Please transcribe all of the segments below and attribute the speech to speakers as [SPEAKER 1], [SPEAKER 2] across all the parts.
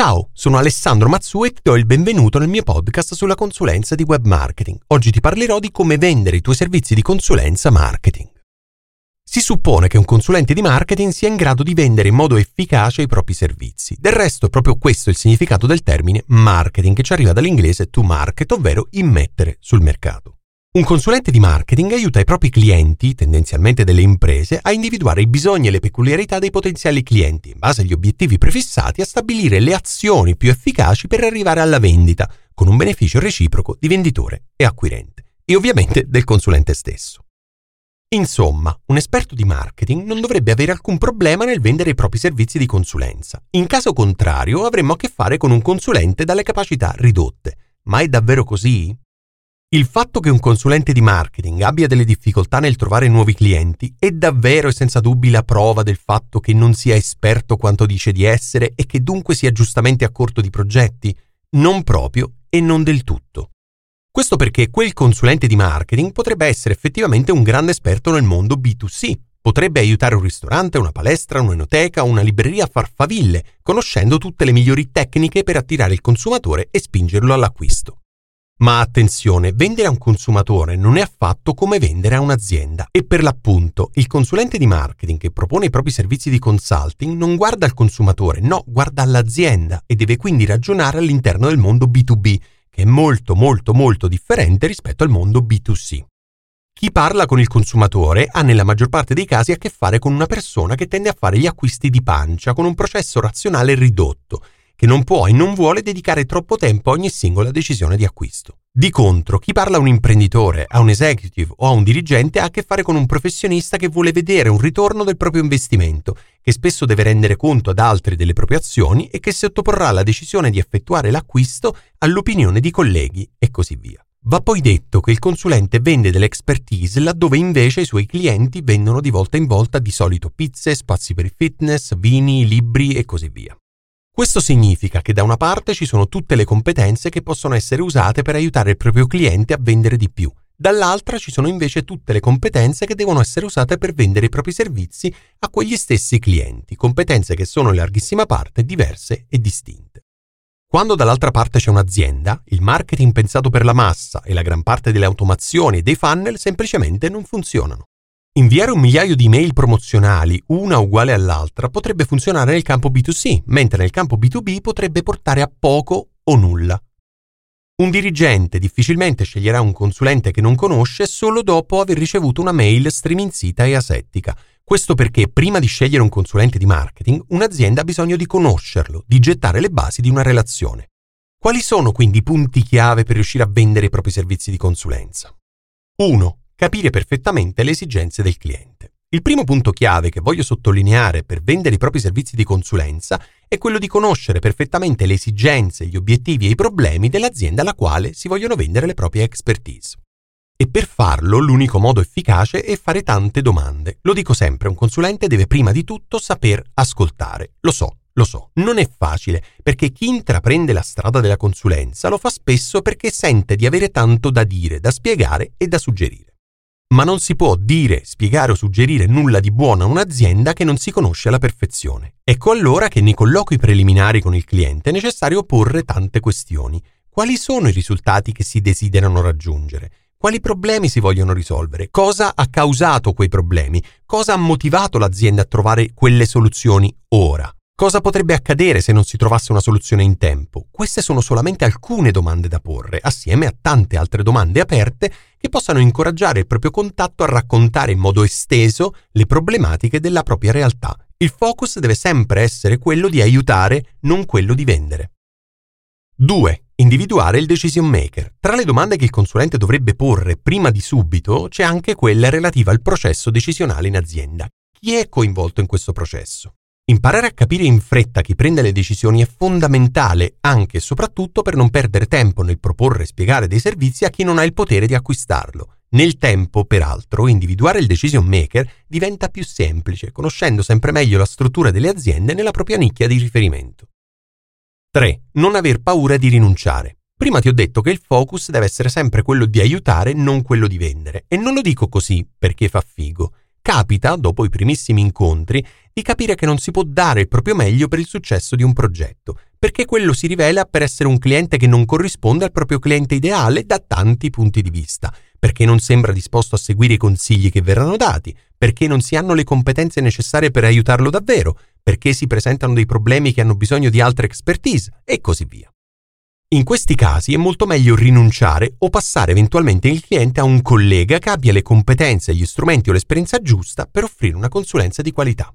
[SPEAKER 1] Ciao, sono Alessandro Mazzu e ti do il benvenuto nel mio podcast sulla consulenza di web marketing. Oggi ti parlerò di come vendere i tuoi servizi di consulenza marketing. Si suppone che un consulente di marketing sia in grado di vendere in modo efficace i propri servizi. Del resto è proprio questo il significato del termine marketing che ci arriva dall'inglese to market, ovvero immettere sul mercato. Un consulente di marketing aiuta i propri clienti, tendenzialmente delle imprese, a individuare i bisogni e le peculiarità dei potenziali clienti, in base agli obiettivi prefissati, a stabilire le azioni più efficaci per arrivare alla vendita, con un beneficio reciproco di venditore e acquirente, e ovviamente del consulente stesso. Insomma, un esperto di marketing non dovrebbe avere alcun problema nel vendere i propri servizi di consulenza. In caso contrario, avremmo a che fare con un consulente dalle capacità ridotte. Ma è davvero così? Il fatto che un consulente di marketing abbia delle difficoltà nel trovare nuovi clienti è davvero e senza dubbi la prova del fatto che non sia esperto quanto dice di essere e che dunque sia giustamente a corto di progetti? Non proprio e non del tutto. Questo perché quel consulente di marketing potrebbe essere effettivamente un grande esperto nel mondo B2C, potrebbe aiutare un ristorante, una palestra, un'enoteca una libreria a far faville, conoscendo tutte le migliori tecniche per attirare il consumatore e spingerlo all'acquisto. Ma attenzione, vendere a un consumatore non è affatto come vendere a un'azienda e per l'appunto il consulente di marketing che propone i propri servizi di consulting non guarda al consumatore, no, guarda all'azienda e deve quindi ragionare all'interno del mondo B2B, che è molto molto molto differente rispetto al mondo B2C. Chi parla con il consumatore ha nella maggior parte dei casi a che fare con una persona che tende a fare gli acquisti di pancia con un processo razionale ridotto che non può e non vuole dedicare troppo tempo a ogni singola decisione di acquisto. Di contro, chi parla a un imprenditore, a un executive o a un dirigente ha a che fare con un professionista che vuole vedere un ritorno del proprio investimento, che spesso deve rendere conto ad altri delle proprie azioni e che sottoporrà la decisione di effettuare l'acquisto all'opinione di colleghi e così via. Va poi detto che il consulente vende dell'expertise laddove invece i suoi clienti vendono di volta in volta di solito pizze, spazi per fitness, vini, libri e così via. Questo significa che da una parte ci sono tutte le competenze che possono essere usate per aiutare il proprio cliente a vendere di più, dall'altra ci sono invece tutte le competenze che devono essere usate per vendere i propri servizi a quegli stessi clienti, competenze che sono in larghissima parte diverse e distinte. Quando dall'altra parte c'è un'azienda, il marketing pensato per la massa e la gran parte delle automazioni e dei funnel semplicemente non funzionano. Inviare un migliaio di mail promozionali, una uguale all'altra, potrebbe funzionare nel campo B2C, mentre nel campo B2B potrebbe portare a poco o nulla. Un dirigente difficilmente sceglierà un consulente che non conosce solo dopo aver ricevuto una mail striminzita e asettica. Questo perché prima di scegliere un consulente di marketing, un'azienda ha bisogno di conoscerlo, di gettare le basi di una relazione. Quali sono quindi i punti chiave per riuscire a vendere i propri servizi di consulenza? 1 capire perfettamente le esigenze del cliente. Il primo punto chiave che voglio sottolineare per vendere i propri servizi di consulenza è quello di conoscere perfettamente le esigenze, gli obiettivi e i problemi dell'azienda alla quale si vogliono vendere le proprie expertise. E per farlo l'unico modo efficace è fare tante domande. Lo dico sempre, un consulente deve prima di tutto saper ascoltare. Lo so, lo so, non è facile, perché chi intraprende la strada della consulenza lo fa spesso perché sente di avere tanto da dire, da spiegare e da suggerire. Ma non si può dire, spiegare o suggerire nulla di buono a un'azienda che non si conosce alla perfezione. Ecco allora che nei colloqui preliminari con il cliente è necessario porre tante questioni. Quali sono i risultati che si desiderano raggiungere? Quali problemi si vogliono risolvere? Cosa ha causato quei problemi? Cosa ha motivato l'azienda a trovare quelle soluzioni ora? Cosa potrebbe accadere se non si trovasse una soluzione in tempo? Queste sono solamente alcune domande da porre, assieme a tante altre domande aperte che possano incoraggiare il proprio contatto a raccontare in modo esteso le problematiche della propria realtà. Il focus deve sempre essere quello di aiutare, non quello di vendere. 2. Individuare il decision maker. Tra le domande che il consulente dovrebbe porre prima di subito c'è anche quella relativa al processo decisionale in azienda. Chi è coinvolto in questo processo? Imparare a capire in fretta chi prende le decisioni è fondamentale anche e soprattutto per non perdere tempo nel proporre e spiegare dei servizi a chi non ha il potere di acquistarlo. Nel tempo, peraltro, individuare il decision maker diventa più semplice, conoscendo sempre meglio la struttura delle aziende nella propria nicchia di riferimento. 3. Non aver paura di rinunciare. Prima ti ho detto che il focus deve essere sempre quello di aiutare, non quello di vendere. E non lo dico così perché fa figo. Capita, dopo i primissimi incontri, di capire che non si può dare il proprio meglio per il successo di un progetto, perché quello si rivela per essere un cliente che non corrisponde al proprio cliente ideale da tanti punti di vista, perché non sembra disposto a seguire i consigli che verranno dati, perché non si hanno le competenze necessarie per aiutarlo davvero, perché si presentano dei problemi che hanno bisogno di altre expertise e così via. In questi casi è molto meglio rinunciare o passare eventualmente il cliente a un collega che abbia le competenze, gli strumenti o l'esperienza giusta per offrire una consulenza di qualità.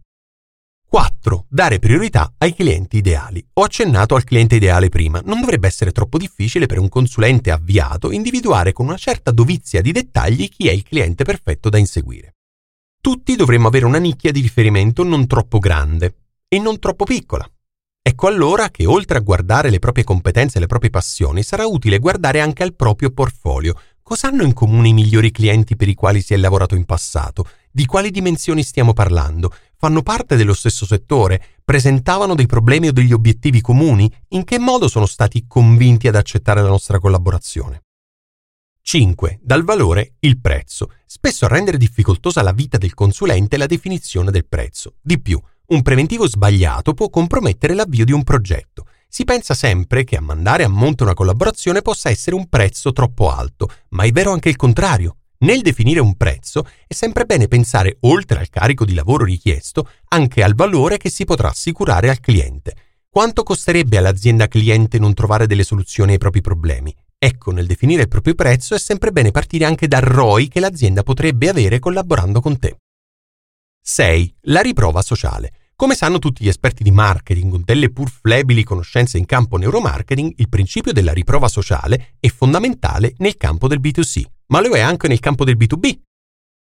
[SPEAKER 1] 4. Dare priorità ai clienti ideali. Ho accennato al cliente ideale prima. Non dovrebbe essere troppo difficile per un consulente avviato individuare con una certa dovizia di dettagli chi è il cliente perfetto da inseguire. Tutti dovremmo avere una nicchia di riferimento non troppo grande e non troppo piccola. Ecco allora che oltre a guardare le proprie competenze e le proprie passioni, sarà utile guardare anche al proprio portfolio. Cosa hanno in comune i migliori clienti per i quali si è lavorato in passato? Di quali dimensioni stiamo parlando? fanno parte dello stesso settore, presentavano dei problemi o degli obiettivi comuni, in che modo sono stati convinti ad accettare la nostra collaborazione. 5. Dal valore il prezzo. Spesso a rendere difficoltosa la vita del consulente è la definizione del prezzo. Di più, un preventivo sbagliato può compromettere l'avvio di un progetto. Si pensa sempre che a mandare a monte una collaborazione possa essere un prezzo troppo alto, ma è vero anche il contrario. Nel definire un prezzo è sempre bene pensare, oltre al carico di lavoro richiesto, anche al valore che si potrà assicurare al cliente. Quanto costerebbe all'azienda cliente non trovare delle soluzioni ai propri problemi? Ecco, nel definire il proprio prezzo è sempre bene partire anche dal ROI che l'azienda potrebbe avere collaborando con te. 6. La riprova sociale. Come sanno tutti gli esperti di marketing con delle pur flebili conoscenze in campo neuromarketing, il principio della riprova sociale è fondamentale nel campo del B2C ma lo è anche nel campo del B2B.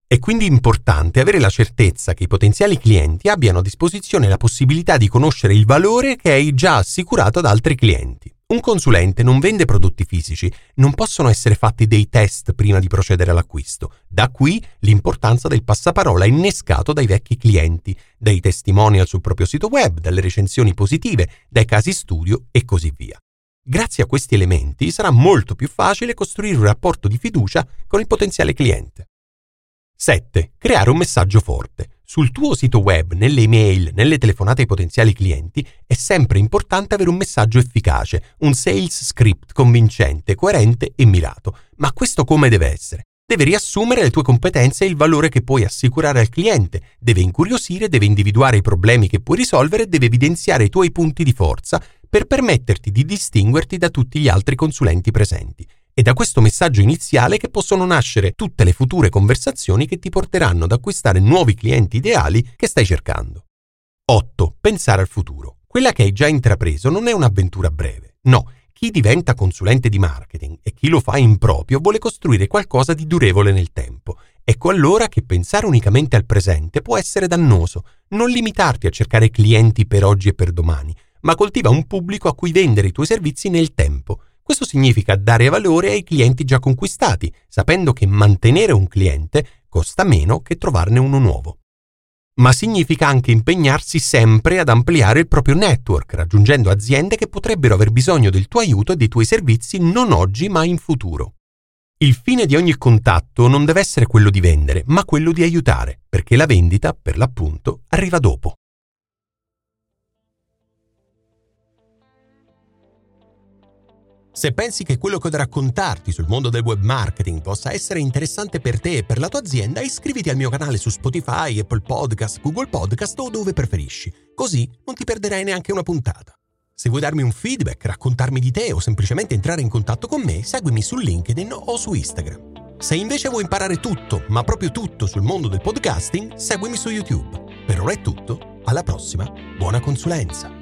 [SPEAKER 1] È quindi importante avere la certezza che i potenziali clienti abbiano a disposizione la possibilità di conoscere il valore che hai già assicurato ad altri clienti. Un consulente non vende prodotti fisici, non possono essere fatti dei test prima di procedere all'acquisto. Da qui l'importanza del passaparola innescato dai vecchi clienti, dai testimonial sul proprio sito web, dalle recensioni positive, dai casi studio e così via. Grazie a questi elementi sarà molto più facile costruire un rapporto di fiducia con il potenziale cliente. 7. Creare un messaggio forte. Sul tuo sito web, nelle email, nelle telefonate ai potenziali clienti, è sempre importante avere un messaggio efficace, un sales script convincente, coerente e mirato. Ma questo come deve essere? Deve riassumere le tue competenze e il valore che puoi assicurare al cliente, deve incuriosire, deve individuare i problemi che puoi risolvere, deve evidenziare i tuoi punti di forza per permetterti di distinguerti da tutti gli altri consulenti presenti. È da questo messaggio iniziale che possono nascere tutte le future conversazioni che ti porteranno ad acquistare nuovi clienti ideali che stai cercando. 8. Pensare al futuro. Quella che hai già intrapreso non è un'avventura breve. No, chi diventa consulente di marketing e chi lo fa in proprio vuole costruire qualcosa di durevole nel tempo. Ecco allora che pensare unicamente al presente può essere dannoso. Non limitarti a cercare clienti per oggi e per domani, ma coltiva un pubblico a cui vendere i tuoi servizi nel tempo. Questo significa dare valore ai clienti già conquistati, sapendo che mantenere un cliente costa meno che trovarne uno nuovo. Ma significa anche impegnarsi sempre ad ampliare il proprio network, raggiungendo aziende che potrebbero aver bisogno del tuo aiuto e dei tuoi servizi non oggi ma in futuro. Il fine di ogni contatto non deve essere quello di vendere, ma quello di aiutare, perché la vendita, per l'appunto, arriva dopo. Se pensi che quello che ho da raccontarti sul mondo del web marketing possa essere interessante per te e per la tua azienda, iscriviti al mio canale su Spotify, Apple Podcast, Google Podcast o dove preferisci. Così non ti perderai neanche una puntata. Se vuoi darmi un feedback, raccontarmi di te o semplicemente entrare in contatto con me, seguimi su LinkedIn o su Instagram. Se invece vuoi imparare tutto, ma proprio tutto sul mondo del podcasting, seguimi su YouTube. Per ora è tutto, alla prossima, buona consulenza!